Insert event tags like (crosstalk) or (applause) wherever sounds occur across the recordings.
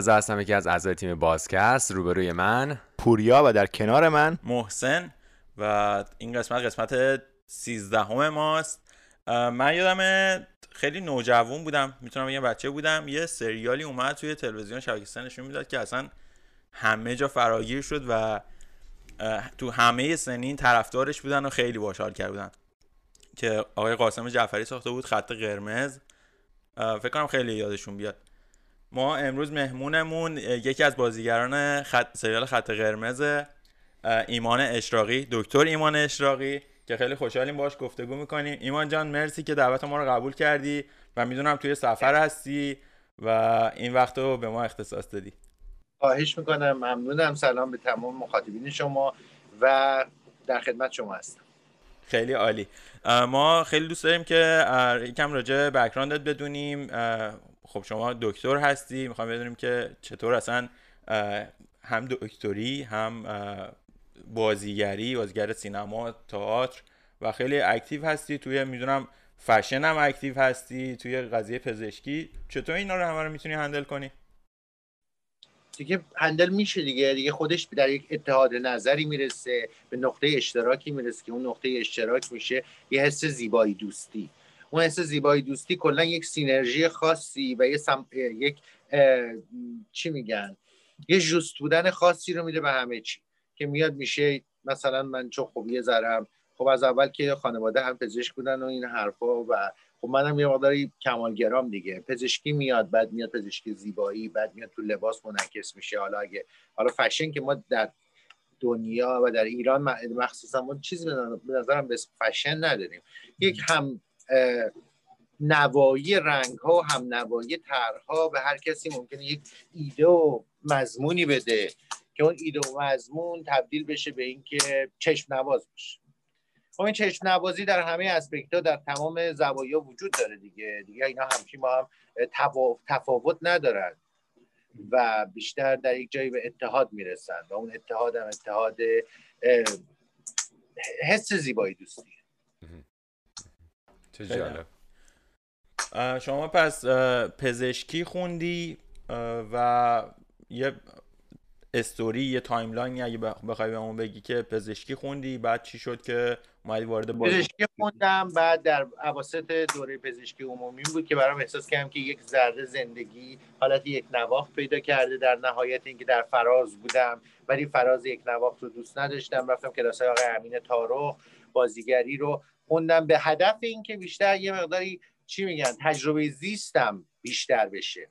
رضا هستم یکی از اعضای تیم بازکست روبروی من پوریا و در کنار من محسن و این قسمت قسمت سیزدهم ماست. من یادم خیلی نوجوان بودم می‌تونم بگم بچه بودم. یه سریالی اومد توی تلویزیون شبکه سه نشون می‌داد که اصلا همه جا فراگیر شد و تو همه سنین طرفدارش بودن و خیلی باحال کرده بودن که آقای قاسم جعفری ساخته بود خط قرمز. فکر کنم خیلی یادشون بیاد. ما امروز مهمونمون یکی از بازیگران خط... سریال خط قرمز ایمان اشراقی دکتر ایمان اشراقی که خیلی خوشحالیم باش گفتگو می‌کنیم. ایمان جان مرسی که دعوت ما رو قبول کردی و می‌دونم توی سفر هستی و این وقت رو به ما اختصاص دادی. خواهش می‌کنم. ممنونم. سلام به تمام مخاطبین شما و در خدمت شما هستم. خیلی عالی. ما خیلی دوست داریم که یکم راجع background ت بدونیم. خب شما دکتر هستی می‌خوام بدونیم که چطور اصلا هم دکتری هم بازیگری بازیگر سینما تئاتر و خیلی active هستی. توی می‌دونم فشن هم active هستی. توی قضیه پزشکی چطور اینا رو همه رو می‌تونی handle کنی؟ دیگه handle میشه دیگه. دیگه خودش در یک اتحاد نظری می‌رسه به نقطه اشتراکی می‌رسه که اون نقطه اشتراک میشه. یه حس زیبایی دوستی. اون حس زیبایی دوستی کلا یک سینرژی خاصی و یه سم... یک چی میگن؟ یه جوست بودن خاصی رو میده به همه چی. که میاد میشه مثلا من چون خب یه ذرم خب از اول که خانواده هم پزشک بودن و این حرفا و خب منم یه مقداری کمالگرام دیگه. پزشکی میاد بعد میاد پزشکی زیبایی بعد میاد تو لباس منعکس میشه. حالا اگه حالا فشن که ما در دنیا و در ایران مخصوصا ما چیزی به نظرم به فشن نداریم. یک هم نوایی رنگ ها هم نوایی طرحها به هر کسی ممکنه یک ایده و مضمونی بده که اون ایده و مضمون تبدیل بشه به اینکه چشم نواز بشه خب این چشم نوازی در همه اسپکت ها در تمام زوایا وجود داره دیگه. دیگه اینا همچی ما هم تفاوت ندارن و بیشتر در یک جایی به اتحاد می‌رسن و اون اتحاد هم اتحاد حس زیبایی دوستی. چه شما پس پزشکی خوندی و یه استوری یه timeline اگه بخوای بهمون بگی که پزشکی خوندی بعد چی شد که اومدی وارد بازی پزشکی خوندم بعد در اواسط دوره پزشکی عمومی بود که برام احساس کردم که یک ذره زندگی حالت یک نواخت پیدا کرده در نهایت اینکه در فراز بودم ولی فراز یک نواخت رو دوست نداشتم. رفتم کلاس آقای امین تارو بازیگری رو. خوندم به هدف اینکه بیشتر یه مقداری چی میگن تجربه زیستم بیشتر بشه.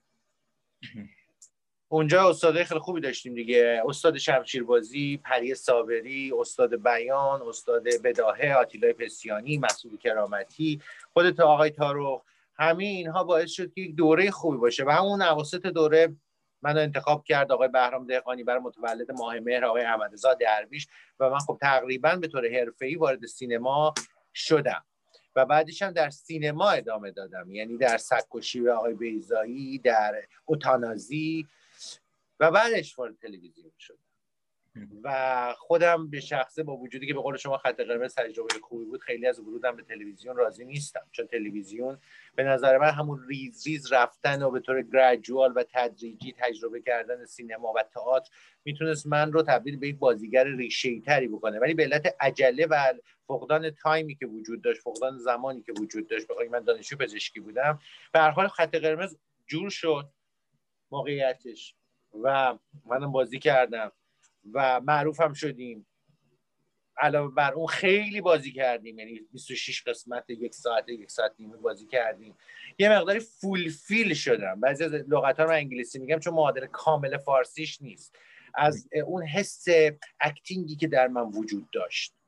اونجا استادای خیلی خوبی داشتیم دیگه. استاد شمشیربازی پری صابری استاد بیان استاد بداهه آتیلای پسیانی مسئول کرامتی خودت آقای تارو همه اینها باعث شد که یک دوره خوبی باشه و همون اواسط دوره من انتخاب کرد آقای بهرام دهقانی برای متولد ماه مهر آقای احمدزا درویش و من خب تقریبا به طور حرفه‌ای وارد سینما شدم. و بعدش هم در سینما ادامه دادم. یعنی در سکوشی و آقای بیزایی در اوتانازی و بعدش وارد تلویزیون شدم. و خودم به شخصه با وجودی که به قول شما خط قرمز تجربه خوبی بود خیلی از ورودم به تلویزیون راضی نیستم. چون تلویزیون به نظر من همون ریز ریز رفتن و به طور gradual و تدریجی تجربه کردن سینما و تئاتر می‌تونست من رو تبدیل به یک بازیگر ریشه‌ای تری بکنه. ولی به علت عجله و فقدان تایمی که وجود داشت فقدان زمانی که وجود داشت بخاطر من دانشجو پزشکی بودم به هر حال خط قرمز جور شد موقعیتش و منم بازی کردم. و معروف هم شدیم. علاوه بر اون خیلی بازی کردیم. یعنی 26 قسمت یک ساعت یک ساعت نیمه بازی کردیم. یه مقداری fulfill شدم. بعضی از لغت ها رو انگلیسی میگم چون معادل کامل فارسیش نیست. از اون حس acting ی که در من وجود داشت.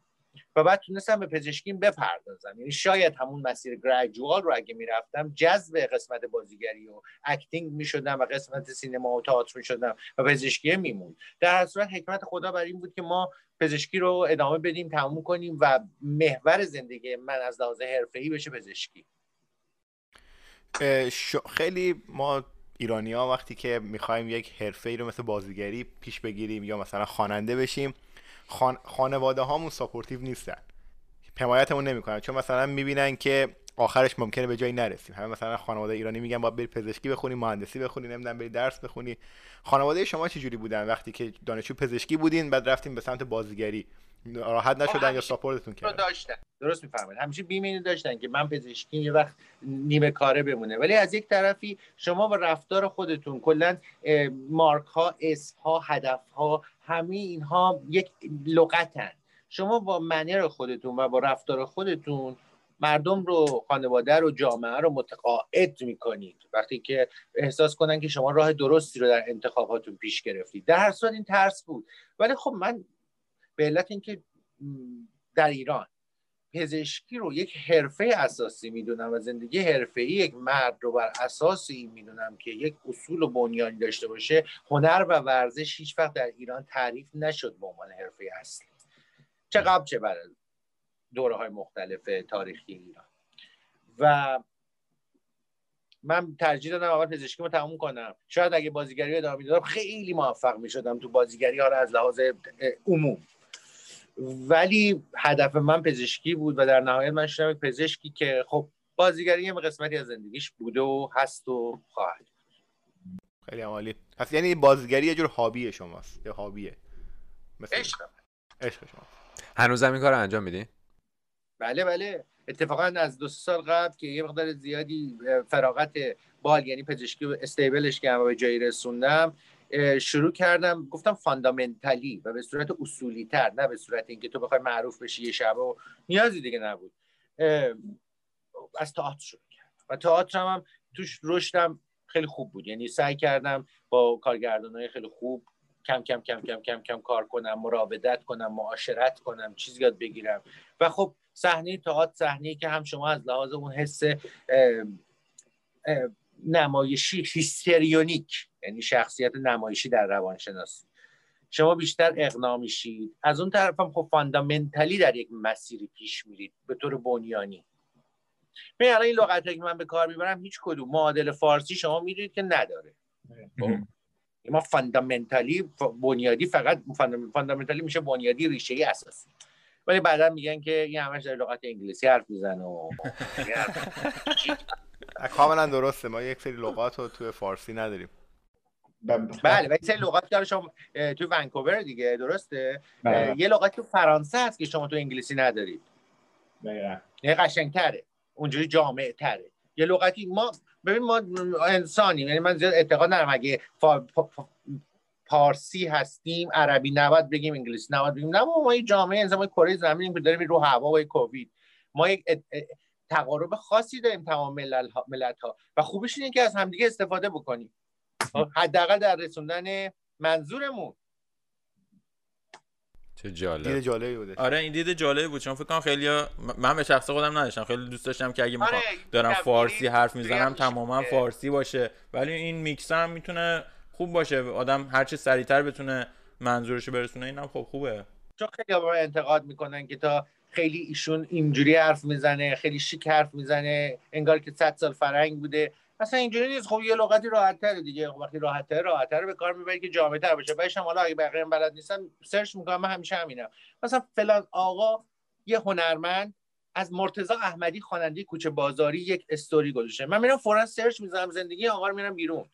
و بعد تونستم به پزشکیم بپردازم. یعنی شاید همون مسیر gradual رو اگه می‌رفتم جذب قسمت بازیگری و acting می‌شدم و قسمت سینما و تئاتر می‌شدم و پزشکی میموند. در هر صورت حکمت خدا بر این بود که ما پزشکی رو ادامه بدیم تموم کنیم و محور زندگی من از لحاظ حرفه‌ای بشه پزشکی. خیلی ما ایرانی ها وقتی که می‌خوایم یک حرفه ای رو مثل بازیگری پیش بگیریم یا مثلا خواننده بشیم خان... خانواده هامون supportive نیستن. حمایتمون نمی‌کنن. چون مثلا می‌بینن که آخرش ممکنه به جایی نرسیم. همه مثلا خانواده ایرانی میگن باید بری پزشکی بخونی مهندسی بخونی نمی‌دونم بری درس بخونی. خانواده شما چه جوری بودن وقتی که دانشجو پزشکی بودین بعد رفتیم به سمت بازیگری؟ راحت نشدن یا support تون کردن داشتن. درست میفرمایید. همیشه بیم اینو داشتن که من پزشکی یه وقت نیمه کاره بمونه. ولی از یک طرفی شما با رفتار خودتون کلا مارک ها اسم ها هدف ها همه اینها یک لغتن. شما با منیر خودتون و با رفتار خودتون مردم رو خانواده رو جامعه رو متقاعد می‌کنید. وقتی که احساس کنن که شما راه درستی رو در انتخاباتون پیش گرفتید. در هر صورت این ترس بود. ولی خب من به علت اینکه در ایران پزشکی رو یک حرفه اساسی می‌دونم و زندگی حرفه ای یک مرد رو بر اساس این می‌دونم که یک اصول و بنیانی داشته باشه هنر و ورزش هیچ وقت در ایران تعریف نشد به عنوان حرفه اصلی. چه قبل چه بعد دوره های مختلف تاریخی ایران. و من ترجیح دادم اول پزشکی رو تموم کنم. شاید اگه بازیگری ادامه می‌دادم خیلی موفق می‌شدم تو بازیگری ها از لحاظ عموم. ولی هدف من پزشکی بود و در نهایت من شدم پزشکی که خب بازیگری یه قسمتی از زندگیش بوده و هست و خواهد. خیلی عالی. پس یعنی بازیگری یه جور هابی شماست یه هابیه. مثل عشق. عشق شما. هنوز این کار انجام میدین بله بله. اتفاقا از دو سال قبل که یه مقدار زیادی فراغت بال یعنی پزشکی استیبلش کردم و به جایی رسوندم شروع کردم گفتم فاندامنتالی و به صورت اصولی تر نه به صورت اینکه تو بخوای معروف بشی یه شب و نیازی دیگه نبود. از تئاتر شروع کردم. و تئاتر هم توش رشدم خیلی خوب بود. یعنی سعی کردم با کارگردانای خیلی خوب کم کم کم کم کم کم کار کنم مراودت کنم معاشرت کنم چیزی یاد بگیرم. و خب صحنه تئاتر صحنه که هم شما از لحاظ اون حس نمایشی histrionic یعنی شخصیت نمایشی در روانشناسی. شما بیشتر اقنا میشید. از اون طرف هم خب fundamentally در یک مسیری پیش میرید به طور بنیانی. به الان این لغت که من به کار می‌برم هیچ کدوم. معادل فارسی شما می‌دونید که نداره. خب؟ ما fundamentally بنیادی فقط fundamentally میشه بنیادی ریشه ای اساسی. ولی بعدا میگن که این همش در لغت انگلیسی حرف می‌زنه و (laughs) کاملا درسته. ما یک سری لغات رو توی فارسی نداریم. بله و سری لغات داره شما تو ونکوور دیگه درسته؟ بله. یه لغت تو فرانسه هست که شما تو انگلیسی ندارید یه قشنگتره. اونجوری جامع تره یه لغتی ما ببین ما انسانیم. یعنی من زیاد اعتقاد ندارم اگه فا... پارسی هستیم عربی نباید بگیم انگلیسی نباید بگیم. نه ما یه جامعه انسان ما کره زمین که داریم رو هوا و کووید. ما یک تقارب خاصی داریم تمام ملت ها و خوبش اینه که از همدیگه استفاده بکنیم. حداقل در رسوندن منظورمون. چه جالب. دید جالبی بوده آره این دید جالبی بود. چون فکر کنم خیلی من به شخص خودم نداشتم. خیلی دوست داشتم که اگه می‌خوام آره، دارم فارسی حرف می‌زنم تماما فارسی باشه. ولی این میکس هم می‌تونه خوب باشه. آدم هر چه سریعتر بتونه منظورشو برسونه اینم خب خوبه. چون خیلی انتقاد می‌کنن که تا خیلی ایشون اینجوری حرف می‌زنه خیلی شیک حرف می‌زنه انگار که 100 سال فرنگ بوده. اصلا اینجوری نیست. خب یه لغتی راحت تره دیگه. خب وقتی راحت تره راحت تره به کار می‌بری که جامع تر باشه. بعدش حالا اگه بقیه بلد نیستن search می‌کنم من همیشه همینم. مثلا فلان آقا یه هنرمند از مرتضی احمدی خواننده کوچه بازاری یک استوری گذاشته. من میرم فورا search می‌زنم زندگی آقا رو میارم بیرون.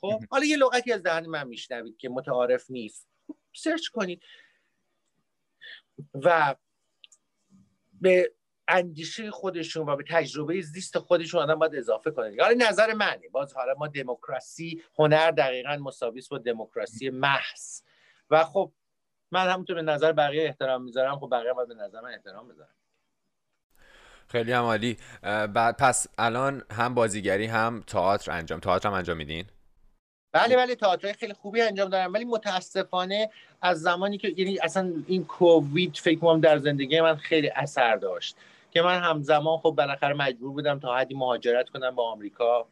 خب؟ حالا یه لغتی از دهن من میشنوید که متعارف نیست. سرچ کنید. و به اندیشه خودشون و به تجربه زیست خودشون آدم باید اضافه کنه یعنی نظر منه. باز حالا ما دموکراسی هنر دقیقا مساوی با دموکراسی محض. و خب من همونطور به نظر بقیه احترام می‌ذارم. خب بقیه باید به نظر من احترام بذارم خیلی عالی. بعد پس الان هم بازیگری هم تئاتر انجام. تئاتر هم انجام میدین؟ بله بله تئاتر خیلی خوبی انجام دارم ولی متاسفانه از زمانی که یعنی اصلا این کووید فکر کنم در زندگی من خیلی اثر داشت که من همزمان خب بالاخره مجبور بودم تا حدی مهاجرت کنم به آمریکا.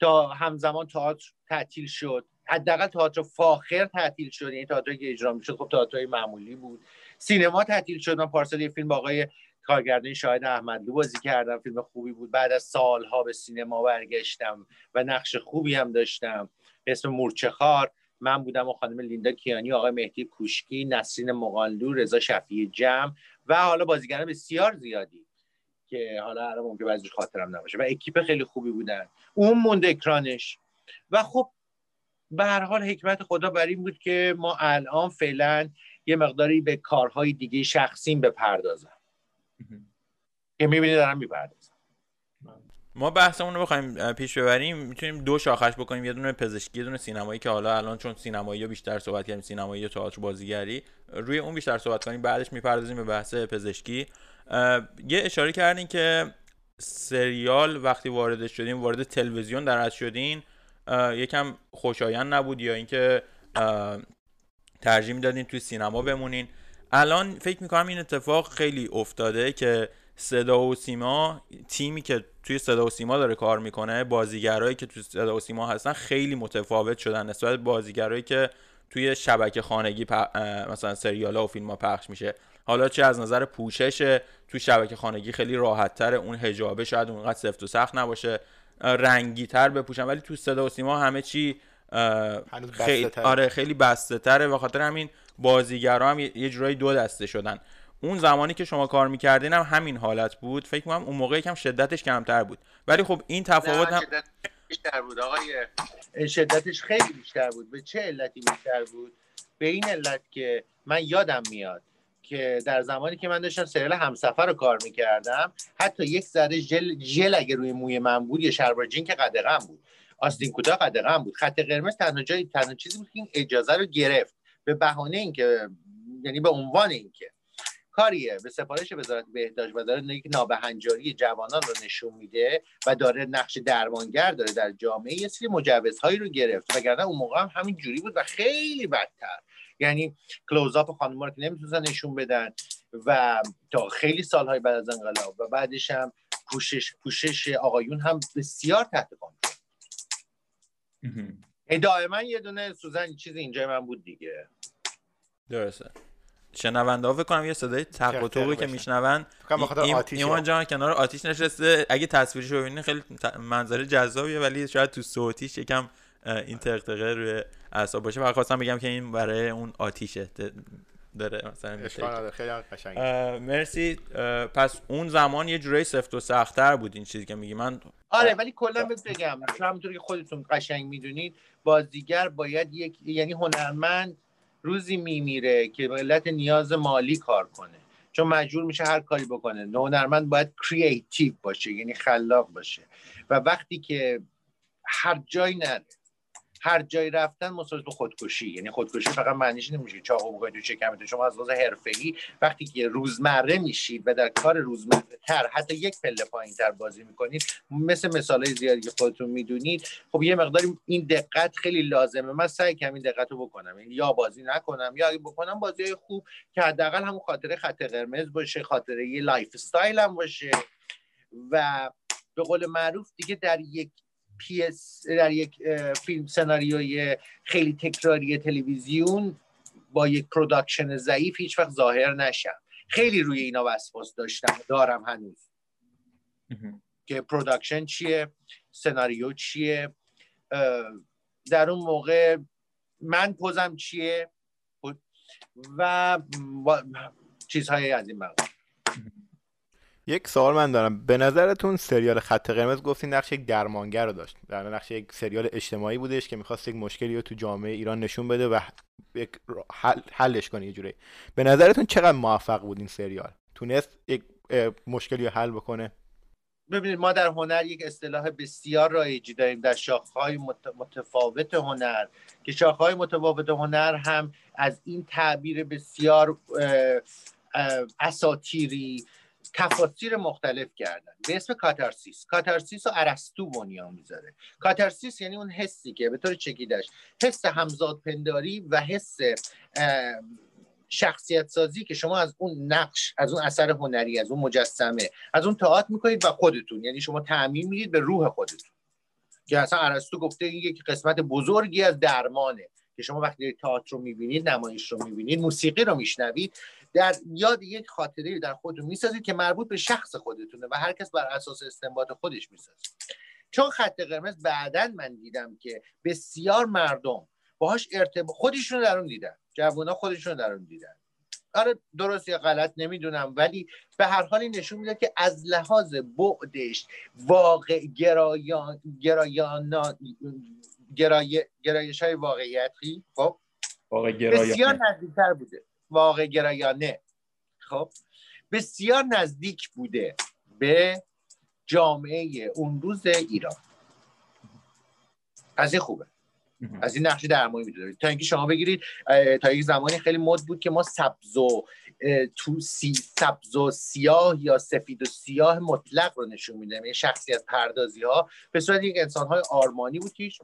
تا همزمان تئاتر تعطیل شد. حداقل تئاتر فاخر تعطیل شد یعنی تئاتری که اجرا می‌شد خب تئاتر معمولی بود. سینما تعطیل شد من پارسال یه فیلم با آقای کارگردان شاهد احمدلو بازی کردم فیلم خوبی بود. بعد از سالها به سینما برگشتم و نقش خوبی هم داشتم. به اسم مورچه خار من بودم و خانم لیندا کیانی آقای مهدی کوشکی نسرین مقالدو رضا شفیع جمع و حالا بازیگران بسیار زیادی که حالا الان ممکن بعضیش خاطرم نباشه. و اکیپ خیلی خوبی بودن. اون موند اکرانش. و خب به هر حال حکمت خدا بر این بود که ما الان فعلا یه مقداری به کارهای دیگه شخصیم بپردازم. که می‌بینی دارم می‌پردازم ما بحثمون رو بخوایم پیش ببریم. می‌تونیم دو شاخش بکنیم یه دونه پزشکی یه دونه سینمایی که حالا الان چون سینمایی بیشتر صحبت کردیم سینمایی و تئاتر بازیگری روی اون بیشتر صحبت کنیم بعدش می‌پردازیم به بحث پزشکی. یه اشاره کردین که سریال وقتی وارد شدیم وارد تلویزیون در شدین. یکم خوشایند نبود یا اینکه ترجیح می‌دادین توی سینما بمونین. الان فکر می‌کنم این اتفاق خیلی افتاده که صدا و سیما تیمی که توی صدا و سیما داره کار می‌کنه بازیگرایی که توی صدا و سیما هستن خیلی متفاوت شدن نسبت بازیگرایی که توی شبکه خانگی مثلا سریال ها و فیلم ها پخش میشه. حالا چه از نظر پوشش توی شبکه خانگی خیلی راحت تره اون هجابه شاید اونقدر سفت و سخت نباشه رنگی تر بپوشن ولی تو صدا و سیما همه چی خیلی آره خیلی بسته تره و خاطر همین بازیگرا هم یه جورایی دو دسته شدن. اون زمانی که شما کار می‌کردین هم همین حالت بود. فکر کنم اون موقع کم شدتش کمتر بود. ولی خب این تفاوت هم شدت بیشتر بود. آقای شدتش خیلی بیشتر بود. به چه علتی بیشتر بود؟ به این علت که من یادم میاد که در زمانی که من داشتم سریال همسفر رو کار می‌کردم حتی یک ذره ژل ژل اگه روی موی من بود یه شلوار جین که قدغن بود. آستین کوتاه قدغن بود. خط قرمز تنها جای تنها چیزی بود که این اجازه رو گرفت. به بهانه اینکه یعنی به عنوان اینکه. کاریه به سفارش وزارت بهداشت و داره یک نابهنجاری جوانان رو نشون میده و داره نقش درمانگر داره در جامعه یه سری مجوزهایی رو گرفت. وگرنه اون موقع هم همین جوری بود و خیلی بدتر. یعنی کلوزآپ خانم رو که نمی‌تونن نشون بدن و تا خیلی سالهای بعد از انقلاب و بعدش هم پوشش پوشش آقایون هم بسیار تحت کنترل. دائما یه دونه سوزن چیزی اینجا من بود دیگه. درسته. شنونده ها کنم یه صدای تق و توقی که میشنون ایمان جان کنار آتیش نشسته. اگه تصویرش ببینید خیلی منظره جذابیه ولی شاید تو صوتیش یکم این تقطقه روی اعصاب باشه. فقط خواستم بگم که این برای اون آتیشه. داره مثلا خیلی قشنگ مرسی. پس اون زمان یه جورایی سفت و سختتر بود این چیزی که میگی. من آره ولی کلا بهت بگم همونطور که خودتون قشنگ می‌دونید بازیگر باید یک یعنی هنرمند روزی میمیره که به علت نیاز مالی کار کنه. چون مجبور میشه هر کاری بکنه. هنرمند باید کریتیو باشه یعنی خلاق باشه. و وقتی که هر جایی نره هر جایی رفتن مساوی خودکشی. یعنی خودکشی فقط معنیش نمیشه چاقو بکنید تو شکمتون شما از لحاظ حرفه‌ای وقتی که روزمره میشید و در کار روزمره تر حتی یک پله پایین تر بازی می‌کنید مثل مثالای زیادی که خودتون می‌دونید خب یه مقداری این دقت خیلی لازمه. من سعی کنم این دقت رو بکنم. یعنی یا بازی نکنم یا اگه بکنم بازی خوب که حداقل همون خاطره خط قرمز باشه خاطره یه lifestyle هم باشه. و به قول معروف دیگه در یک پیس در یک فیلم سناریوی خیلی تکراری تلویزیون با یک production ضعیف هیچ وقت ظاهر نشم خیلی روی اینا وسواس داشتم دارم هنوز. که production چیه سناریو چیه در اون موقع من پوزم چیه و چیزهای از این مقام یک سوال من دارم. به نظرتون سریال خط قرمز گفتین نقش یک درمانگر رو داشت. در نقش یک سریال اجتماعی بودش که می‌خواست یک مشکلی رو تو جامعه ایران نشون بده و یک حل، حلش کنه یه جوری. به نظرتون چقدر موفق بود این سریال؟ تونست یک مشکلی رو حل بکنه؟ ببینید ما در هنر یک اصطلاح بسیار رایجی داریم در شاخهای متفاوت هنر. که شاخهای متفاوت هنر هم از این تعبیر بسیار اساتیری تفاسیر مختلف کردن. به اسم کاتارسیس. کاتارسیس رو ارسطو بنیان می‌ذاره. کاتارسیس یعنی اون حسی که به طور چکیدش حس همزاد پنداری و حس شخصیت سازی که شما از اون نقش از اون اثر هنری از اون مجسمه از اون تئاتر می‌کنید و خودتون. یعنی شما تعمین می‌دید به روح خودتون. که اصلا ارسطو گفته این یک قسمت بزرگی از درمانه. که شما وقتی تئاتر رو می‌بینید نمایش رو می‌بینید موسیقی رو میشنوید در یاد یک خاطره در خودتون می‌سازید که مربوط به شخص خودتونه و هر کس بر اساس استنباط خودش می‌سازه. چون خط قرمز بعدا من دیدم که بسیار مردم باهاش ارتباط خودشون در اون دیدن. جوونا خودشون در اون دیدن. آره درست یا غلط نمی‌دونم ولی به هر حال این نشون میده که از لحاظ بعدش واقع گرایان گرایان گرای... گرایش های واقعیتی خب واقع بسیار نزدیکتر بوده. واقع گرایانه. خب بسیار نزدیک بوده به جامعه اون روز ایران. از این خوبه. از این نقش درمانی می‌دونه تا اینکه شما بگیرید تا یک زمانی خیلی مد بود که ما سبز و تو سی سبز و سیاه یا سفید و سیاه مطلق رو نشون یعنی شخصی از پردازی ها به صورت یک انسان های آرمانی بود که هیچ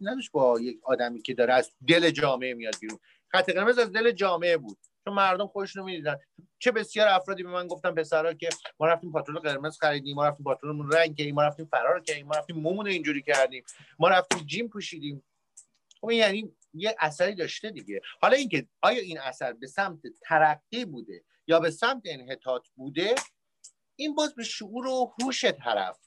نداشت با یک آدمی که داره از دل جامعه میاد بیرون. خط قرمز از دل جامعه بود. چون مردم خودشون می‌دیدن. چه بسیار افرادی به من گفتن پسرا که ما رفتیم پاترون قرمز خریدیم ما رفتیم پاترونمون رنگ کردیم ما رفتیم فرار کردیم ما رفتیم مومون اینجوری کردیم. ما رفتیم جیم پوشیدیم. خب یعنی یه اثری داشته دیگه. حالا اینکه آیا این اثر به سمت ترقی بوده یا به سمت انحطاط بوده این باز به شعور و هوش طرف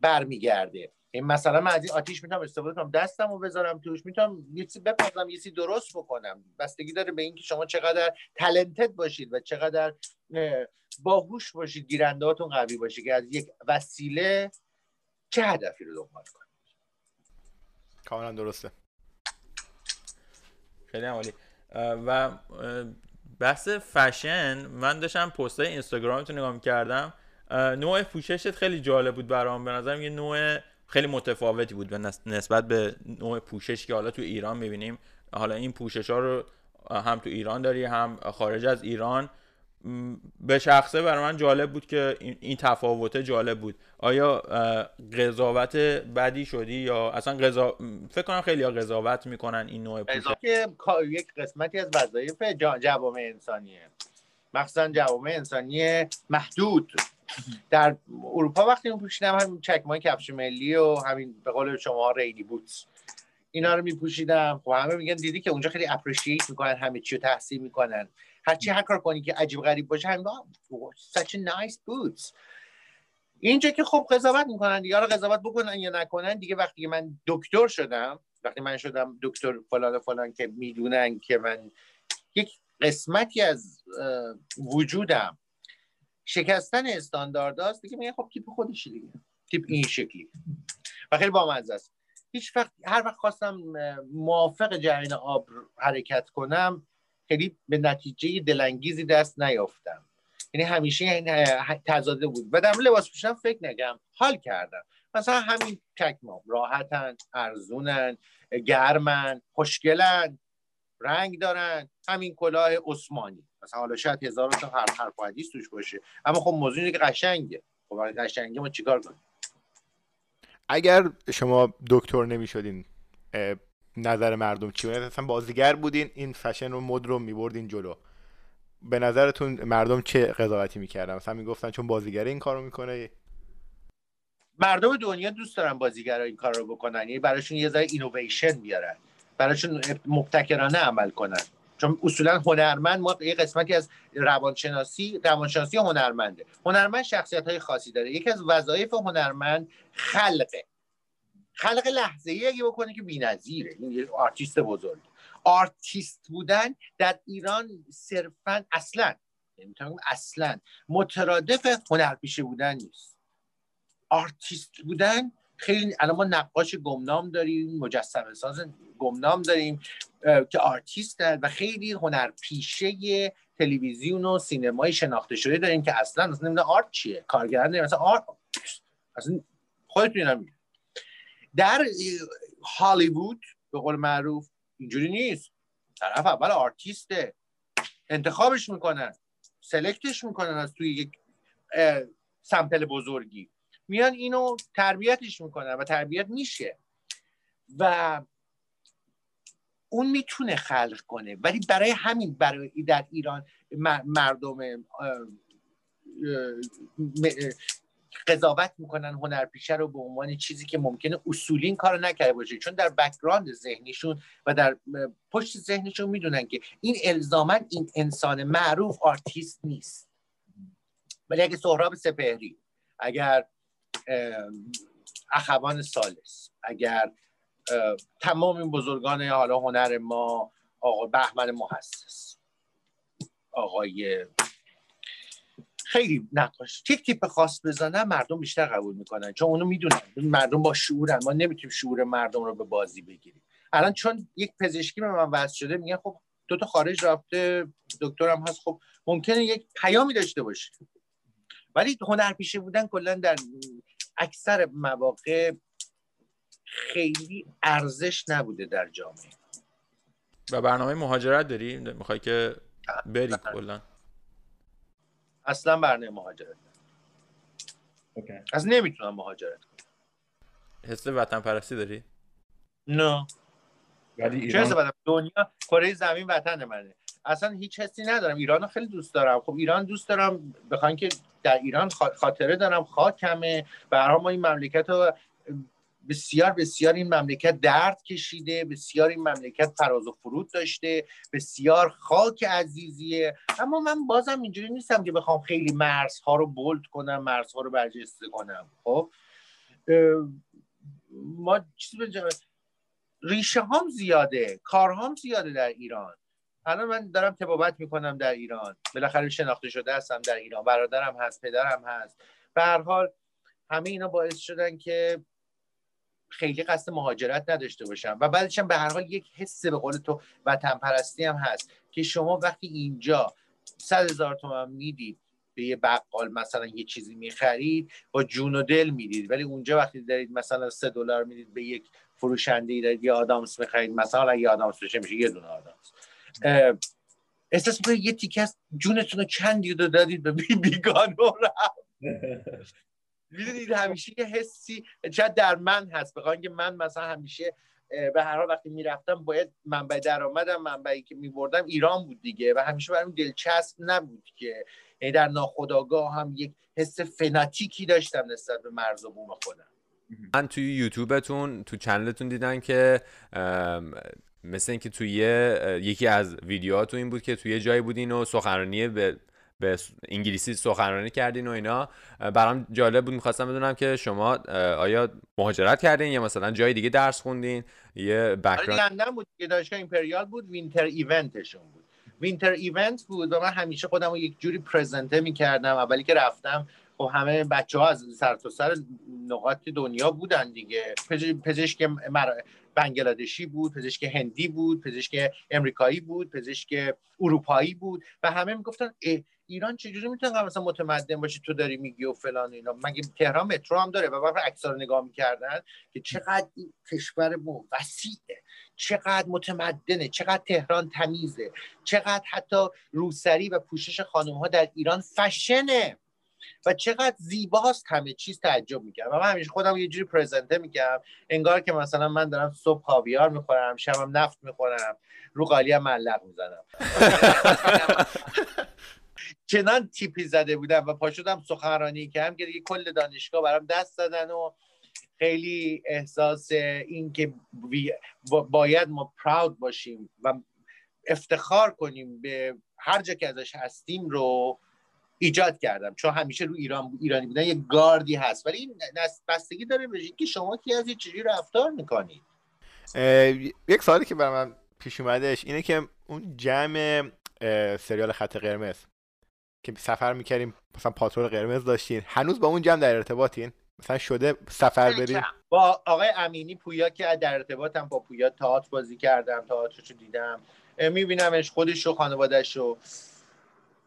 برمیگرده. این مثلا من از این آتیش می‌تونم استفاده کنم دستم رو بذارم توش می‌تونم یه چیزی بپزم یه چیزی درست بکنم. بستگی داره به اینکه شما چقدر تلنتد باشید و چقدر باهوش باشید گیرندهاتون قوی باشید که از یک وسیله چه هدفی رو دنبال کنید. کاملا درسته. خیلی عالی. و بحث فشن من داشتم پست های اینستاگرامتو نگاه می‌کردم. نوع پوششت خیلی جالب بود برام. به نظرم یه نوع خیلی متفاوتی بود به نسبت به نوع پوشش که حالا تو ایران می‌بینیم حالا این پوشش ها رو هم تو ایران داری هم خارج از ایران. به شخصه برای من جالب بود که این تفاوته جالب بود. آیا قضاوت بدی شدی یا اصلا قضا... فکر کنم خیلی ها قضاوت می‌کنن این نوع پوشش. که یک قسمتی از وظایف جوامع انسانیه. مخصوصا جوامع انسانی محدود. در اروپا وقتی اون پوشیدم هم چکمان کفش ملی و همین به قول شما ریلی بوتس. اینا رو میپوشیدم. خب همه میگن دیدی که اونجا خیلی اپریشیت می‌کنن همه چی رو تحصیل می‌کنن. هرچی هر کار کنی که عجیب غریب باشه همین such a nice boots. اینجا که خب قضاوت می‌کنن دیگه. رو قضاوت بکنن یا نکنن دیگه وقتی من دکتر شدم وقتی من شدم دکتر فلان فلان که می‌دونن که من یک قسمتی از وجودم شکستن استاندارداست دیگه میگه خب تیپ خودشی دیگه. تیپ این شکلی. و خیلی بامزه است. هیچ وقت هر وقت خواستم موافق جریان آب حرکت کنم خیلی به نتیجه دلانگیزی دست نیافتم. یعنی همیشه این تضاده بود. و در لباس پوشیدن فکر نگم. حال کردم. مثلا همین چکمام. راحتن ارزونن گرمن خوشگلن. رنگ دارن. همین کلاه عثمانی. مثلا حالا شاید هزار تا هر حرف حدیث توش باشه. اما خب موضوع که قشنگه. خب قشنگه ما چیکار کنیم؟ اگر شما دکتر نمی‌شدین نظر مردم چی؟ بود اصلا بازیگر بودین این فشن رو مد رو میبردین جلو. به نظرتون مردم چه قضاوتی می‌کردن؟ مثلا می‌گفتن چون بازیگر این کارو می‌کنه. مردم دنیا دوست دارن بازیگر این کار رو بکنن. یعنی براشون یه ذره اینویشن بیارن. براشون مبتکرانه عمل کنن. چون اصولا هنرمند ما یه قسمتی از روانشناسی روانشناسی هنرمنده. هنرمند شخصیت های خاصی داره. یکی از وظایف هنرمند خلقه خلق لحظه ای اگه بکنه که بی‌نظیره. این یه آرتیست بزرگ. آرتیست بودن در ایران صرفا اصلا. یعنی اصلا. مترادف هنرپیشه بودن نیست. آرتیست بودن خیلی الان ما نقاش گمنام داریم مجسمه ساز گمنام داریم که آرتیستن و خیلی هنرپیشه تلویزیون و سینمای شناخته شده داریم که اصلا اصلا نمی‌دونم art چیه کارگران مثلا art اصلا خودتون در هالیوود به قول معروف اینجوری نیست. طرف اول آرتیسته. انتخابش می‌کنن select ش می‌کنن از توی یک sample بزرگی. میان اینو تربیتش می‌کنن و تربیت میشه. و اون می‌تونه خلق کنه. ولی برای همین برای در ایران مردم قضاوت می‌کنن هنرپیشه رو به عنوان چیزی که ممکنه اصولی کار نکرده باشه. چون در background ذهنیشون و در پشت ذهنشون می‌دونن که این الزاما این انسان معروف آرتیست نیست. ولی اگه سهراب سپهری اگر اخوان ثالث. اگر تمام این بزرگان حالا هنر ما آقا بهمن محصص آقای خیلی نقاش تیک تیپ خاص بزنن مردم بیشتر قبول می‌کنن. چون اونو می‌دونن. مردم با شعورن. ما نمی‌تونیم شعور مردم رو به بازی بگیریم. الان چون یک پزشکی به من وصل شده میگن خب دو تا خارج رفته دکترم هست. خب ممکنه یک پیامی داشته باشه. ولی هنرپیشه بودن کلا در اکثر مواقع خیلی ارزش نبوده در جامعه. و برنامه مهاجرت داری؟ می‌خوای که بری کلا. اصلا برنامه مهاجرت. از نمی‌تونم مهاجرت کنم. حس وطن پرستی داری؟ نه. ولی ایران؟ دنیا کره زمین وطن منه. اصلا هیچ حسی ندارم. ایران رو خیلی دوست دارم. خب ایران دوست دارم بخواین که در ایران خا- خاطره دارم خاکمه. حال ما این مملکت رو بسیار بسیار این مملکت درد کشیده بسیار این مملکت فراز و فرود داشته بسیار خاک عزیزیه. اما من بازم اینجوری نیستم که بخوام خیلی مرزها رو بولد کنم مرزها رو برجسته کنم. خب ما چیزی ریشه هم زیاده کار هم زیاده در ایران. الان من دارم تبابت می‌کنم در ایران. بالاخره شناخته شده هستم در ایران. برادرم هست پدرم هست. به هر حال همه اینا باعث شدن که خیلی قصد مهاجرت نداشته باشم. و بعدش به هر حال یک حس به قول تو وطن پرستی هم هست که شما وقتی اینجا صد هزار تومن می‌دید به یه بقال مثلا یه چیزی می‌خرید با جون و دل می‌دید. ولی اونجا وقتی دارید مثلا سه دلار می‌دید به یک فروشنده ای دارید یه آدامس می‌خرید مثلا یه آدامس بشه میشه یه دونه آدامس. احساس می‌کنید یه تیکه از جونتون رو کندید دادید به بی بیگانه رفت. می‌دونید همیشه یه حسی شاید در من هست بخوام که من مثلا همیشه به هر حال وقتی می‌رفتم باید منبع درآمدم منبعی که میبردم ایران بود دیگه و همیشه برام دلچسب نبود که یعنی در ناخودآگاه هم یک حس فناتیکی داشتم نسبت به مرز و بوم خودم من توی یوتیوبتون تو channel تون دیدن که مثل اینکه توی یکی از ویدیوهاتون این بود که توی یه جایی بودین و سخنرانی به به انگلیسی سخنرانی کردین و اینا. برام جالب بود. می‌خواستم بدونم که شما آیا مهاجرت کردین یا مثلا جای دیگه درس خوندین؟ یه آره background لندن بود که دانشگاه ایمپریال بود. winter event شون بود. winter event بود و من همیشه خودم رو یک جوری present می‌کردم. اولی که رفتم خب همه بچه ها از سر تا سر نقاط دنیا بودن دیگه. پزشک, پزشک مر- بنگلادشی بود پزشک هندی بود پزشک امریکایی بود پزشک اروپایی بود و همه می‌گفتن ایران چجوری می‌تونه مثلا متمدن باشه؟ تو داری میگی و فلان اینا. مگه تهران مترو هم داره؟ و بعد عکس‌ها رو نگاه می‌کردن که چقدر این کشور وسیعه چقدر متمدنه چقدر تهران تمیزه چقدر حتی روسری و پوشش خانم ها در ایران فشنه. و چقدر زیباست همه چیز تعجب می‌کردم. و من همیشه خودم یه جوری پرزنته می‌کردم. انگار که مثلا من دارم صبح کاویار می‌خورم شبم نفت می‌خورم رو قالی هم ملق می‌زنم. (laughs) چنان تیپی زده بودم و پا شدم سخنرانی کردم که دیگه کل دانشگاه برام دست زدن و خیلی احساس این که باید ما پراود باشیم و افتخار کنیم به هر جا که ازش هستیم رو ایجاد کردم. چون همیشه رو ایران ایرانی بودن یه گاردی هست. ولی این نس- بستگی داره به که شما کی از چجوری رفتار می‌کنید. یک سوالی که برای من پیش اومدش اینه که اون جمع سریال خط قرمز که سفر می‌کردیم مثلا پاترول قرمز داشتین هنوز با اون جمع در ارتباطین؟ مثلا شده سفر بریم با آقای امینی پویا که در ارتباطم با پویا تئاتر بازی کردم تئاترشو دیدم. میبینمش خودش و خانوادهش رو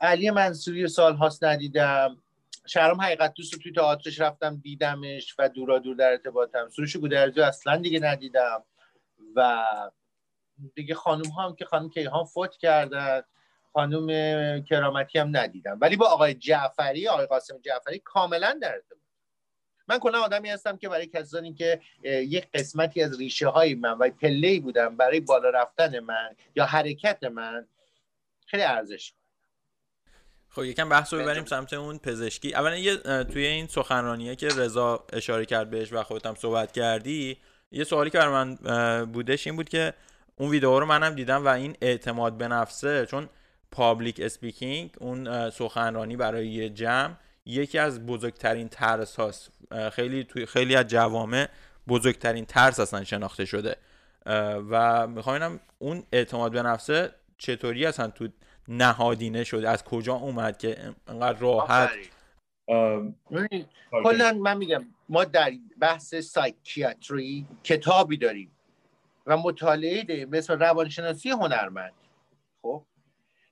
علی منصوری سال هاست ندیدم. شهرام حقیقت دوست رو توی تئاترش رفتم دیدمش و دورا دور در ارتباطم سروش گودرزی اصلا دیگه ندیدم. و دیگه خانوم هم که خانم کیهان فوت کردن خانم کرامتی هم ندیدم. ولی با آقای جعفری آقای قاسم جعفری کاملا در ارتباط. من کلا آدمی هستم که برای کسانی که یک قسمتی از ریشه های من و پله بودم برای بالا رفتن من یا حرکت من خیلی ارزش خب یکم بحث رو ببریم سمت اون پزشکی. اولا یه توی این سخنرانیه که رضا اشاره کرد بهش و خودت هم صحبت کردی یه سوالی که برای من بودش این بود که اون ویدیو رو منم دیدم و این اعتماد به نفسه چون public speaking اون سخنرانی برای یه جمع یکی از بزرگترین ترس هاست. خیلی توی خیلی از جوامع بزرگترین ترس اصلا شناخته شده. و می‌خوام اون اعتماد به نفسه چطوری اصلا تو نهادینه شد. از کجا اومد که انقدر راحت؟ کلا من میگم ما در بحث سایکیاتری کتابی داریم و مطالعه داریم. مثل روانشناسی هنرمند. خب؟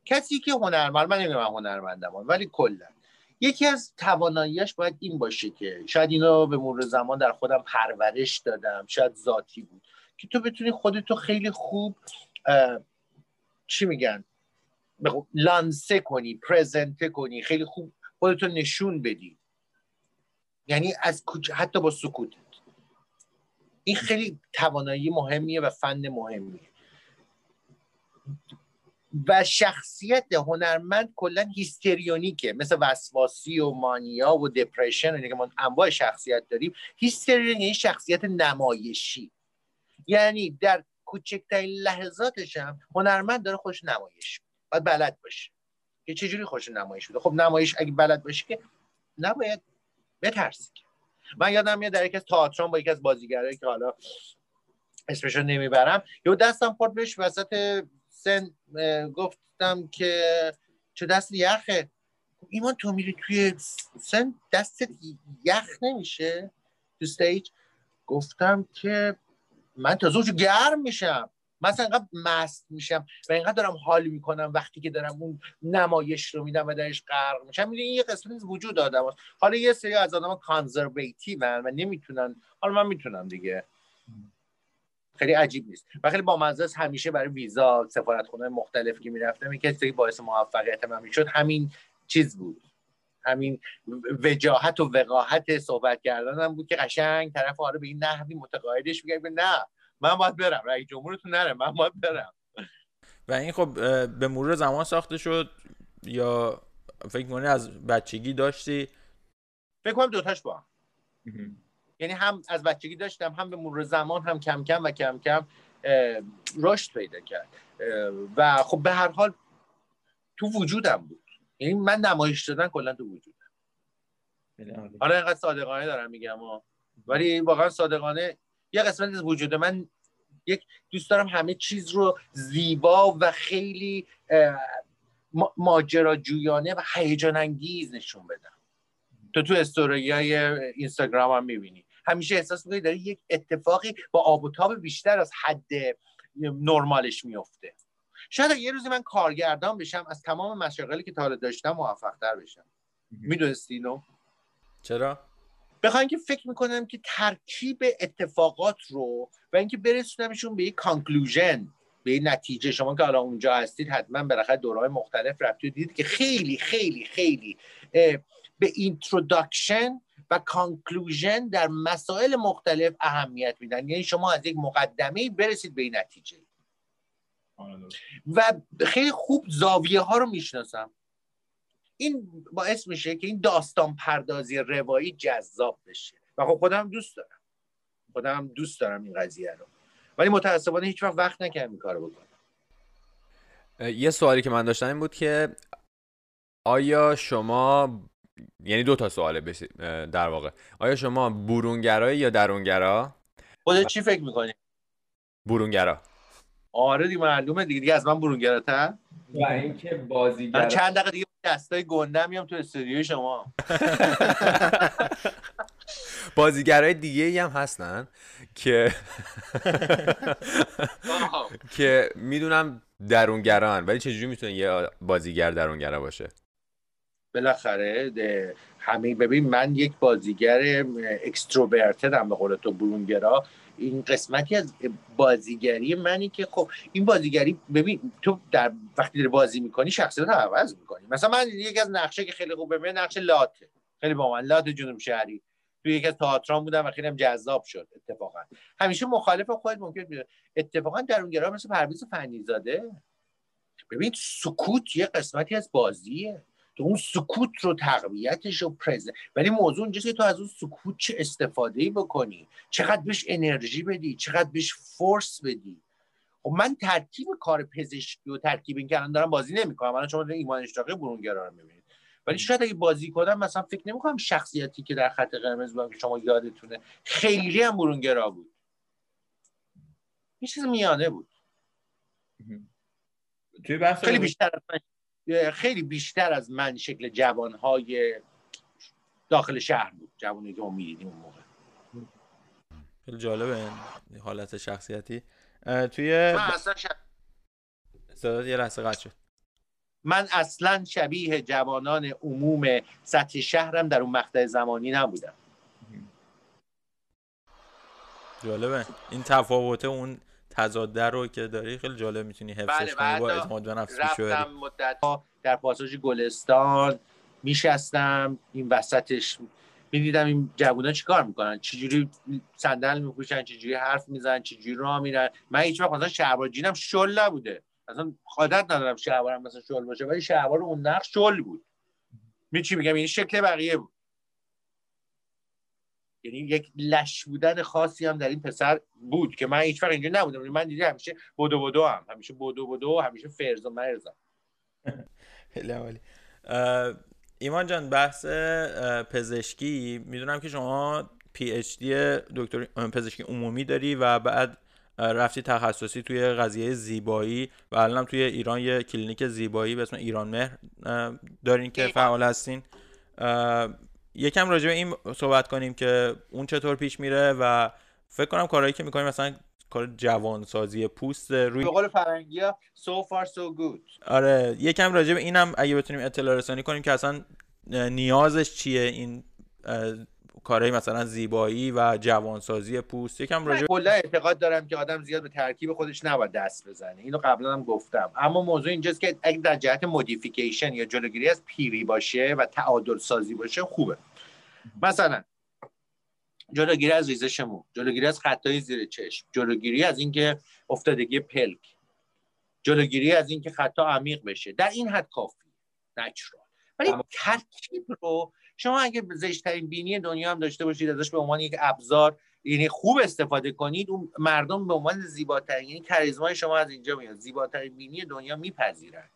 کسی که هنرمند من نمیگم من هنرمندم ولی کلا. یکی از تواناییش باید این باشه که شاید اینو به مرور زمان در خودم پرورش دادم شاید ذاتی بود. که تو بتونی خودتو خیلی خوب چی میگن؟ لانسه کنی پرزنته کنی خیلی خوب خودتو نشون بدی. یعنی از. حتی با سکوتت. این خیلی توانایی مهمیه و فن مهمیه. و شخصیت هنرمند کلا هیستریونیکه. مثل وسواسی و مانیا و دپرشن و که ما انواع شخصیت داریم. هیستریون یعنی شخصیت نمایشی. یعنی در کوچکترین لحظاتش هم هنرمند داره خوش نمایش. باید بلد باشه که چجوری خوش نمایش بده خب نمایش اگه بلد باشه که نباید بترسی. من یادم میاد در یکی از تئاترام با یکی از بازیگرایی که حالا اسمشو نمی‌برم یه دستم خورد بهش وسط سن گفتم که چه دست یخه؟ گفت ایمان تو میری توی سن دستت یخ نمیشه تو stage گفتم که من تازه گرم میشم. مثلا اینقدر مست میشم و اینقدر دارم حال می‌کنم وقتی که دارم اون نمایش رو میدم و درش غرق میشم. می‌دونی یه قسمت وجود آدم هست. حالا یه سری از آدم conservative و نمی‌تونن. حالا من می‌تونم دیگه. خیلی عجیب نیست. و خیلی با است همیشه برای ویزا سفارتخونه مختلف که می‌رفتم این کسی باعث موفقیت من می‌شد. همین چیز بود. همین وجاهت و وقاحت صحبت کردنم بود که قشنگ طرف آره به این نحوی متقاعدش میگه. نه. من باید برم. رئیس جمهورتون نره. من باید برم. و این خب به مرور زمان ساخته شد یا فکر کنی از بچگی داشتی؟ فکر کنم دوتاش با هم. یعنی هم از بچگی داشتم هم به مرور زمان هم کم کم و کم کم رشد پیدا کرد. و خب به هر حال تو وجودم بود. یعنی من نمایش دادن کلا تو وجودم. حالا اینقدر صادقانه دارم میگم ها. ولی واقعا صادقانه یه قسمت از وجود من یک دوست دارم همه چیز رو زیبا و خیلی ماجراجویانه و هیجان انگیز نشون بدم. تو تو استوری های اینستاگرام هم می‌بینی. همیشه احساس می‌کنی داری یک اتفاقی با آب و تاب بیشتر از حد نرمالش میفته شاید یه روزی من کارگردان بشم از تمام مشاغلی که تا حالا داشتم موفق تر بشم می‌دونستی اینو چرا؟ بخواین که فکر می‌کنم که ترکیب اتفاقات رو و اینکه برسونمشون به یک کانکلوژن به یک نتیجه. شما که حالا اونجا هستید حتما بالاخره دورهای مختلف رفتید دیدید که خیلی خیلی خیلی به introduction و conclusion در مسائل مختلف اهمیت میدن. یعنی شما از یک مقدمه برسید به این نتیجه. و خیلی خوب زاویه ها رو می‌شناسم. این باعث میشه که این داستان پردازی روایی جذاب بشه. و خب خودم دوست دارم. خودم دوست دارم این قضیه رو. ولی متاسفانه هیچ وقت وقت نکردم این کارو بکنم. یه سوالی که من داشتم این بود که آیا شما یعنی دو تا سواله بسی- اه، در واقع. آیا شما برونگرایی یا درونگرا؟ خودت چی فکر می‌کنی؟ برونگرا. آره دیگه معلومه دیگه, دیگه از من برونگراتر؟ و اینکه بازیگر چند دقیقه دیگه دستای گنده میام تو استودیوی شما. بازیگرای دیگه ای هم هستن که که می‌دونم درونگران ولی چجوری می‌تونه یه بازیگر درونگرا باشه؟ بالاخره همه ببین من یک بازیگر اکستروورتدم به قول تو برونگرا. این قسمتی از بازیگری منی که خب این بازیگری ببین تو در وقتی داری بازی می‌کنی شخصیت رو عوض می‌کنی. مثلا من یکی از نقشه که خیلی خوب به نقش لاته خیلی با من لات جنوب شهری. توی یکی از تئاترام بودم و خیلی جذاب شد اتفاقا. همیشه مخالف خودت ممکن بیاد اتفاقا درونگرا مثل پرویز فنیزاده. ببین سکوت یه قسمتی از بازیه. تو اون سکوت رو تقویتش رو پرزه ولی موضوع اینجاست که تو از اون سکوت چه استفاده ای بکنی؟ چقدر بهش انرژی بدی؟ چقدر بهش فورس بدی؟ خب من ترکیب کار پزشکی و ترکیب این که الان دارم بازی نمی‌کنم. الان شما ایمان اشتاقی برونگرا رو می‌بینید. ولی شاید اگه بازی کنم مثلا فکر نمی‌کنم شخصیتی که در خط قرمز بودم که شما یادتونه خیلی هم برونگرا بود. یه چیز میانه بود. توی بحث خیلی بیشتر از من خیلی بیشتر از من شکل جوانهای داخل شهر بود جوانی که ما می‌دیدیم اون موقع. خیلی جالبه این حالت شخصیتی. توی من اصلا, شب... یه لحظه قطع شد. من اصلا شبیه جوانان عموم سطح شهرم در اون مقطع زمانی نبودم. جالبه. این تفاوت اون تضاده رو که داری خیلی جالب می‌تونی حفظش بله کنی با اعتماد به نفس رفتم مدت در پاساژ گلستان میشستم این وسطش می‌دیدم این جوونا چیکار می‌کنن؟ چجوری صندل میپوشن چجوری حرف می‌زنن چجوری راه میرن؟ من هیچ وقت مثلا شلوار جینم شل نبوده. اصلا عادت ندارم شلوارم مثلا شل باشه ولی شلوار اون نقش شل بود. می چی میگم؟ این شکل بقیه بود. یعنی یک لش بودن خاصی هم در این پسر بود که من هیچ وقت اینجوری نبودم من دیدم همیشه بدو بدوام. همیشه بدو بدو همیشه فرز و مرزم خیلی عالی. ایمان جان بحث پزشکی. می‌دونم که شما PhD دکتر پزشکی عمومی داری و بعد رفتی تخصصی توی قضیه زیبایی و الان توی ایران یه کلینیک زیبایی به اسم ایران مهر دارین که. فعال هستین. یکم راجع به این صحبت کنیم که اون چطور پیش میره و فکر کنم کارهایی که می‌کنیم مثلا کار جوانسازی پوست روی به قول فرنگی ها so far so good. آره یکم راجع به اینم اگه بتونیم اطلاع رسانی کنیم که اصلا نیازش چیه این کارهای مثلا زیبایی و جوانسازی پوست. یکم راجع به کلا اعتقاد دارم که آدم زیاد به ترکیب خودش نباید دست بزنه. اینو قبلا هم گفتم. اما موضوع اینجاست که اگه در جهت مودیفیکیشن یا جلوگیری از پیری باشه و تعادل سازی باشه خوبه. مثلا جلوگیری از ریزش مو جلوگیری از خطای زیر چشم جلوگیری از اینکه افتادگی پلک جلوگیری از اینکه خطا عمیق بشه. در این حد کافی نچرال ولی ترکیب رو شما اگه زشترین بینی دنیا هم داشته باشید ازش به عنوان یک ابزار یعنی خوب استفاده کنید اون مردم به عنوان زیباترین یعنی کاریزمای شما از اینجا میاد. زیباترین بینی دنیا میپذیرن.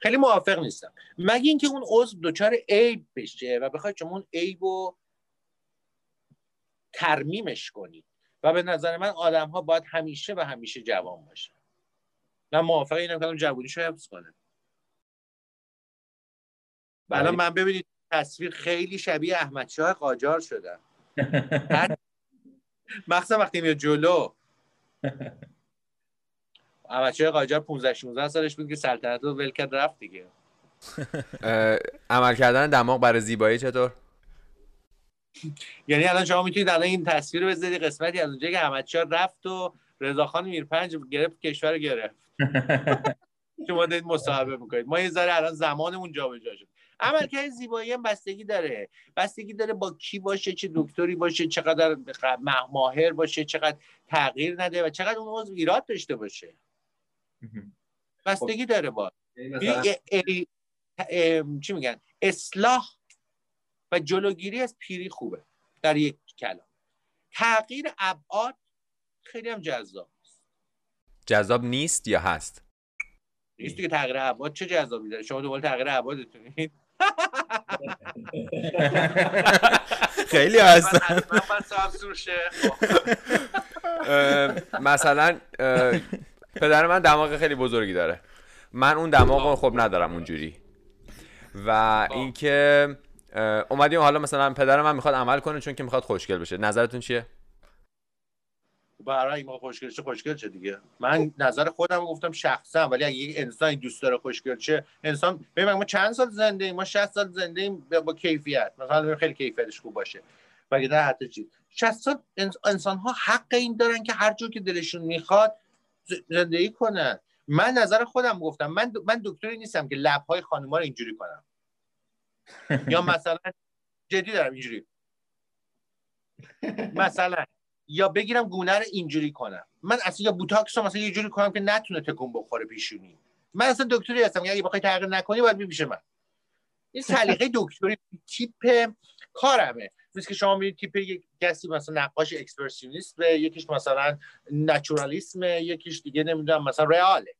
خیلی موافق نیستم. مگه اینکه اون عضو دچار عیب بشه و بخواید شما اون عیب رو ترمیمش کنید. و به نظر من آدم ها باید همیشه و همیشه جوان باشن. من موافق اینم که جوونیشو حفظ کنه الان من ببینید تصویر خیلی شبیه احمد شاه قاجار شدم (laughs) مخصوصا وقتی میاد جلو. (laughs) احمد شاه قاجار 15 16 سالش بود که سلطنت رو ول کرد رفت دیگه. (laughs) عمل کردن دماغ برای زیبایی چطور؟ یعنی الان شما می‌تونید الان این تصویر رو بذارید قسمتی از اونجایی که احمد شاه رفت و رضاخان میرپنج گرفت کشور گرفت. شما دارید مصاحبه می‌کنید. ما یه ذره الان زمانمون جابجا شد. عملکرد زیبایی هم بستگی داره. بستگی داره با کی باشه چه دکتری باشه چقدر ماهر باشه چقدر تغییر نده و چقدر اون عضو ایراد داشته باشه. بستگی داره با. یعنی چی میگن؟ اصلاح و جلوگیری از پیری خوبه در یک کلام. تغییر ابعاد خیلی هم جذاب جذاب نیست یا هست؟ نیست که تغییر ابعاد چه جذابی داره؟ شما دنبال تغییر ابعادتونید (laughs) خیلی هستن. مثلا پدر من دماغ خیلی بزرگی داره. من اون دماغ رو خب ندارم اونجوری. و اینکه اومدیم حالا مثلا پدر من می‌خواد عمل کنه چون که می‌خواد خوشگل بشه. نظرتون چیه؟ برای موقع خوشگل شه خوشگل شه دیگه؟ من نظر خودم گفتم شخصا ولی اگه یک انسان دوست داره خوشگل شه انسان ببین ما چند سال زنده ایم؟ ما 60 سال زنده ایم با با کیفیت. مثلا خیلی کیفیتش خوب باشه. مگه نه حتی چی 60 سال انسان ها حق این دارن که هر جور که دلشون می‌خواد زندگی کنن. من نظر خودم گفتم. من من دکتری نیستم که لبهای خانوما رو اینجوری کنم. یا (laughs) مثلا جدی دارم اینجوری. مثلا یا بگیرم گونه رو اینجوری کنم. من اصلا یا بوتاکس مثلا یه جوری کنم که نتونه تکون بخوره پیشونی. من اصلا دکتری هستم. اگه بخوای تغییر نکنی باید پیش من. این سلیقه دکتری تیپ کارمه. مثل که شما میرید تیپ یک کسی مثلا نقاش اکسپرسیونیست یکیش مثلا نچورالیسم یکیش دیگه نمی‌دونم مثلا رئاله.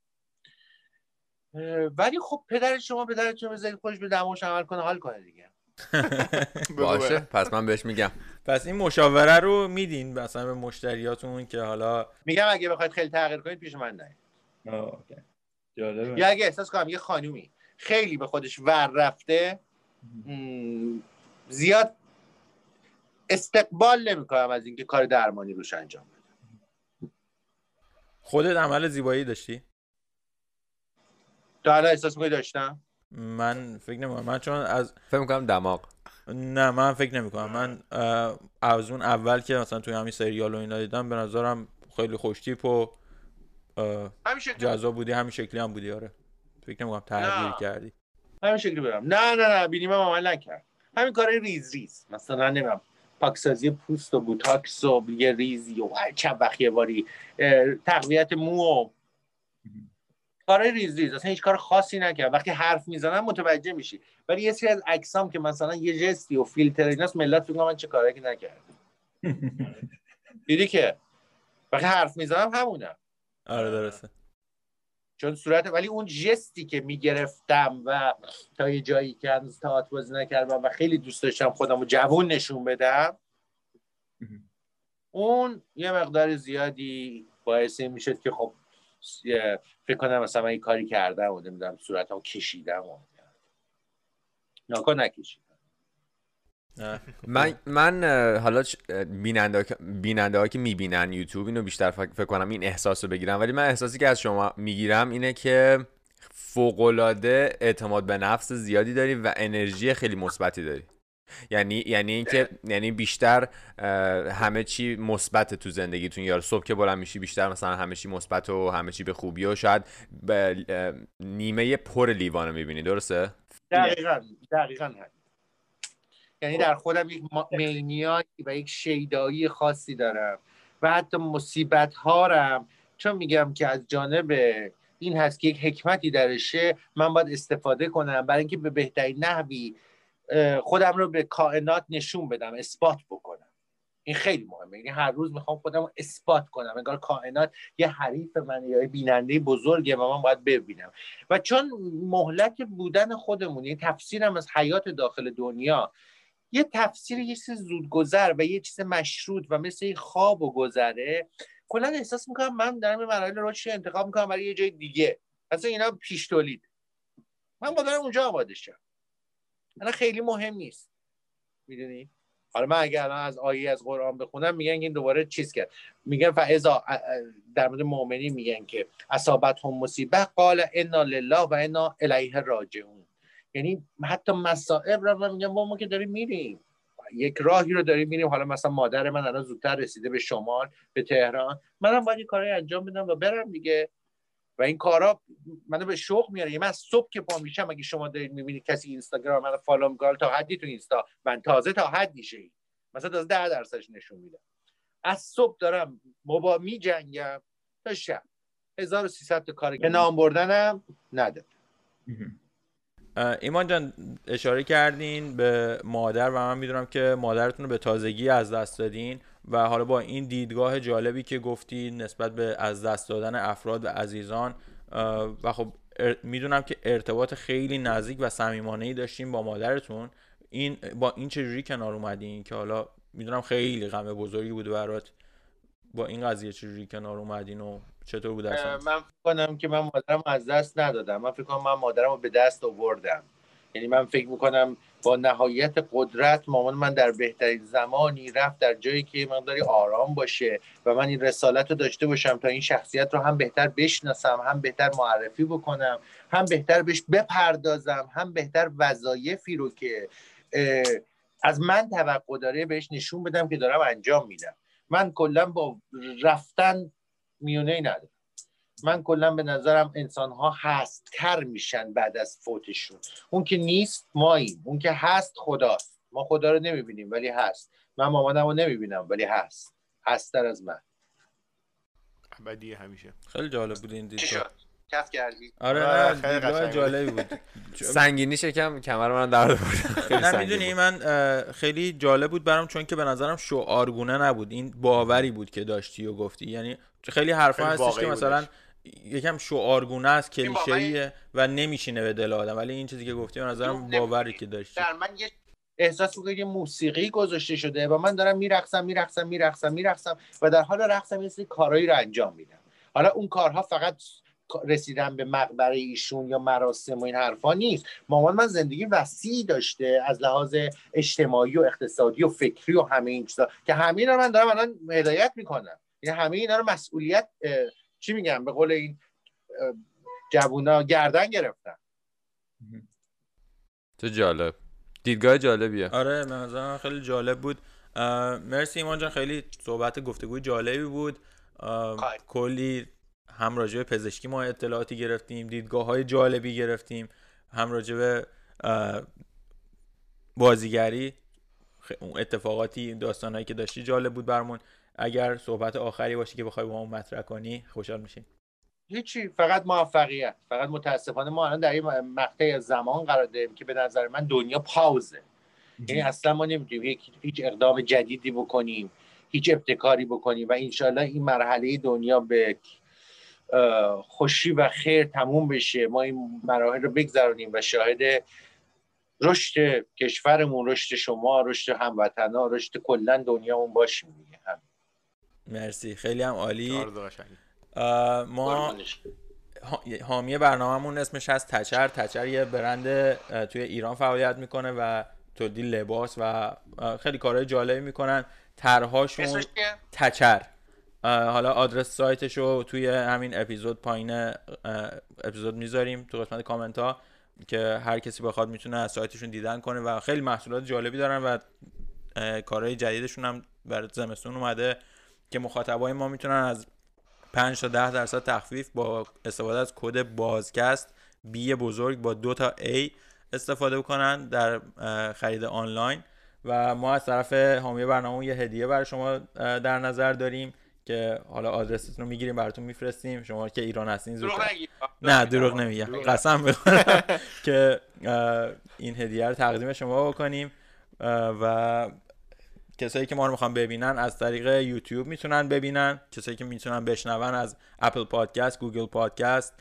ولی خب پدر شما پدرتون بذارید خودش به دماغش عمل کنه حال کنه دیگه. (laughs) باشه پس من بهش میگم. پس این مشاوره رو میدین مثلا به مشتریاتون که حالا میگم اگه بخواید خیلی تغییر کنید پیش من. جالبه. یا اگه احساس کنم یه خانومی خیلی به خودش ور رفته زیاد استقبال نمی‌کنم از اینکه کار درمانی روش انجام بده. خودت عمل زیبایی داشتی؟ تا الان احساس می‌کنی داشتم؟ من فکر نمی‌کنم. من چون از فکر می‌کنم دماغ. نه من فکر نمی کنم من از اون اول که مثلا توی همین سریال و اینا دیدم به نظرم خیلی خوشتیپ و جذاب بودی همین شکلی هم بودی آره. فکر نمی کنم تغییر. کردی. همین شکلی بودم. نه نه نه بینیم هم عمل نکرد. همین کارهای ریز ریز. مثلا نمیم پاکسازی پوست و بوتاکس و یه ریزی و چند وقت یه باری تقویت مو و کارهای ریز ریز اصلا هیچ کار خاصی نکرد. وقتی حرف می‌زنم متوجه میشی. ولی یه سری از عکسام که مثلا یه ژستی و فیلتر ایناست ملت فکر من چه کاری که نکردم. (laughs) دیدی که؟ وقتی حرف می‌زنم همونم آره درسته. چون صورت ولی اون جستی که می‌گرفتم و تا یه جایی که هنوز تئاتر بازی نکردم و خیلی دوست داشتم خودم رو جوون نشون بدم اون یه مقدار زیادی باعث این می‌شد که خب فکر کنم مثلا من این کاری کردم و نمی‌دونم صورتمو کشیدم و ناکن نکشیدم نه. من من حالا بیننده بیننده ها که می‌بینن یوتیوب اینو بیشتر فکر فکر کنم این احساس رو بگیرم ولی من احساسی که از شما می‌گیرم اینه که فوقالعاده اعتماد به نفس زیادی داری و انرژی خیلی مثبتی داری. یعنی یعنی اینکه یعنی بیشتر همه چی مثبت تو زندگیتون. یا صبح که بلند میشی بیشتر مثلا همه چی مثبت و همه چی به خوبی و شاید نیمه پر لیوان رو می‌بینی. درسته؟ دقیقا دقیقا. یعنی در خودم یک مینیایی و یک شیدایی خاصی دارم و حتی مصیبت هارم چون میگم که از جانب این هست که یک حکمتی درشه من باید استفاده کنم برای اینکه به بهترین نحوی خودم رو به کائنات نشون بدم اثبات بکنم. این خیلی مهمه. یعنی هر روز می‌خوام خودم رو اثبات کنم. انگار کائنات یه حریف من یا بیننده بزرگه و من باید ببینم. و چون مهلک بودن خودمون یه تفسیرم از حیات داخل دنیا یه تفسیر یه چیز زودگذر و یه چیز مشروط و مثل یه خواب و گذره کلا احساس می‌کنم من دارم مراحل رشد انتخاب می‌کنم برای یه جای دیگه. اصلا اینا پیش تولید. من با دارم اونجا آماده شم. الان خیلی مهم نیست. می‌دونی؟ حالا من اگر الان از آیه از قرآن بخونم میگن این دوباره چیز کرد. میگن فاذا در مورد مؤمنی میگن که اصابت هم مصیبه قال انا لله و انا الیه راجعون. یعنی حتی مصائب رو من میگم ما, ما که داریم میریم. یک راهی رو داریم میریم. حالا مثلا مادر من الان زودتر رسیده به شمال به تهران. منم باید کارهای انجام بدم و برم دیگه. و این کارا منو به شوق میاره یعنی من صبح که پا میشم اگه شما دارید می‌بینید کسی اینستاگرام منو فالو می‌کنه تا حدی تو اینستا. من تازه تا حدی شی مثلا تازه 10 درصدش نشون میدم از صبح دارم مبا میجنگم تا شب. 1300 تا کار که نام بردنم نداره. ایمان جان اشاره کردین به مادر و من می‌دونم که مادرتون رو به تازگی از دست دادین. و حالا با این دیدگاه جالبی که گفتی نسبت به از دست دادن افراد و عزیزان و خب می‌دونم که ارتباط خیلی نزدیک و صمیمانه ای داشتین با مادرتون. این با این چجوری کنار اومدین که حالا می‌دونم خیلی غم بزرگی بوده برات. با این قضیه چجوری کنار اومدین و چطور بود اصلا؟ من فکر کنم که من مادرم از دست ندادم. من فکر کنم من مادرم به دست آوردم. یعنی من فکر می‌کنم با نهایت قدرت مامان من در بهترین زمانی رفت در جایی که مقداری آرام باشه و من این رسالت رو داشته باشم تا این شخصیت رو هم بهتر بشناسم هم بهتر معرفی بکنم هم بهتر بهش بپردازم هم بهتر وظایفی رو که از من توقع داره بهش نشون بدم که دارم انجام میدم. من کلا با رفتن میونه ندارم. من کلا به نظرم انسان ها هستتر میشن بعد از فوتشون. اون که نیست ماییم. اون که هست خداست. ما خدا رو نمی‌بینیم ولی هست. من مامانم رو نمی‌بینم ولی هست. هستتر از من. ابدی همیشه. خیلی جالب بود این چی دیدگاه شد؟ کف کردی؟ آره آره، نه خیلی بود. جالبی بود. (laughs) سنگینی شکم کمر من درد خیلی نه می‌دونی بود. من خیلی جالب بود برام چون که به نظرم شعارگونه نبود. این باوری بود که داشتی و گفتی. یعنی خیلی حرفا هستش که مثلا بودش. یکم شعارگونه است کلیشه‌ایه و نمیشینه به دل آدم. ولی این چیزی که گفتی به نظرم. باوری که داشتی. در من یه احساس می‌کنم یه موسیقی گذاشته شده و من دارم میرقصم میرقصم میرقصم میرقصم و در حال رقصم یه سری کارهایی رو انجام میدم. حالا اون کارها فقط رسیدن به مقبره ایشون یا مراسم و این حرفا نیست. مامان من زندگی وسیعی داشته از لحاظ اجتماعی و اقتصادی و فکری و همه این چیزا که همه اینا رو من دارم الان هدایت می‌کنم. یعنی همه اینا رو مسئولیت چی میگم به قول این جوونا گردن گرفتن. تو جالب. دیدگاه جالبیه. آره به خیلی جالب بود. مرسی ایمان جان خیلی صحبت گفتگوی جالبی بود. کلی هم راجع به پزشکی ما اطلاعاتی گرفتیم دیدگاه های جالبی گرفتیم. هم راجع به بازیگری اون اتفاقاتی داستانهایی که داشتی جالب بود برمون اگر صحبت آخری باشی که بخوای با اون مطرح کنی خوشحال میشیم. هیچی فقط موفقیت. فقط متاسفانه ما الان در این مقطع زمان قرار داریم که به نظر من دنیا پاوزه. یعنی اصلا ما نمی‌تونیم هیچ اقدام جدیدی بکنیم هیچ ابتکاری بکنیم و انشالله این مرحله دنیا به خوشی و خیر تموم بشه. ما این مراحل رو بگذرونیم و شاهد رشد کشورمون رشد شما رشد هموطنا رشد کلا دنیامون باشیم دیگه. هم مرسی. خیلی هم عالی. ما حامی برنامهمون اسمش هست تچر. تچر یه برند توی ایران فعالیت می‌کنه و تولید لباس و خیلی کارهای جالبی می‌کنن. طرحهاشون تچر. حالا آدرس سایتش رو توی همین اپیزود پایین اپیزود می‌ذاریم تو قسمت کامنت ها که هر کسی بخواد می‌تونه از سایتشون دیدن کنه و خیلی محصولات جالبی دارن و کارهای جدیدشون هم برای زمستون اومده. که مخاطبای ما می‌تونن از 5 تا 10 درصد تخفیف با استفاده از کد بازکست بی بزرگ با دو تا A استفاده بکنن در خرید آنلاین. و ما از طرف حامی برنامه یه هدیه برای شما در نظر داریم که حالا آدرستون رو می‌گیریم براتون میفرستیم. شما که ایران هستین زود نه دروغ نمیگم. قسم بخورم. (laughs) که این هدیه رو تقدیم شما بکنیم. و کسایی که ما رو می‌خوان ببینن از طریق یوتیوب می‌تونن ببینن. کسایی که می‌تونن بشنون از Apple Podcast Google Podcast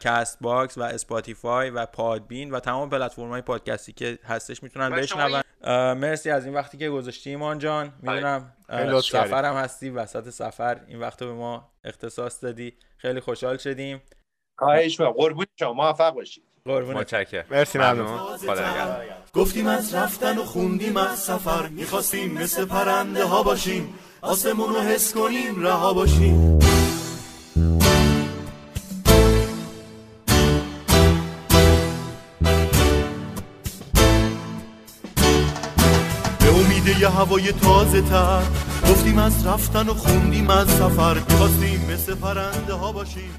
Castbox و Spotify و Podbean و تمام پلتفرم های پادکستی که هستش می‌تونن بشنون. مرسی از این وقتی که گذاشتی ایمان جان. می‌دونم سفرم هستی وسط سفر این وقت به ما اختصاص دادی. خیلی خوشحال شدیم. خواهش قربون شما موفق باشید. متشکرم. مرسی ممنون. گفتیم از رفتن و خوندیم از سفر می‌خواستیم مثل پرنده ها باشیم آسمون رو حس کنیم رها باشیم. یه هوای تازه تر گفتیم از رفتن و خوندیم از سفر می‌خواستیم مثل پرنده ها باشیم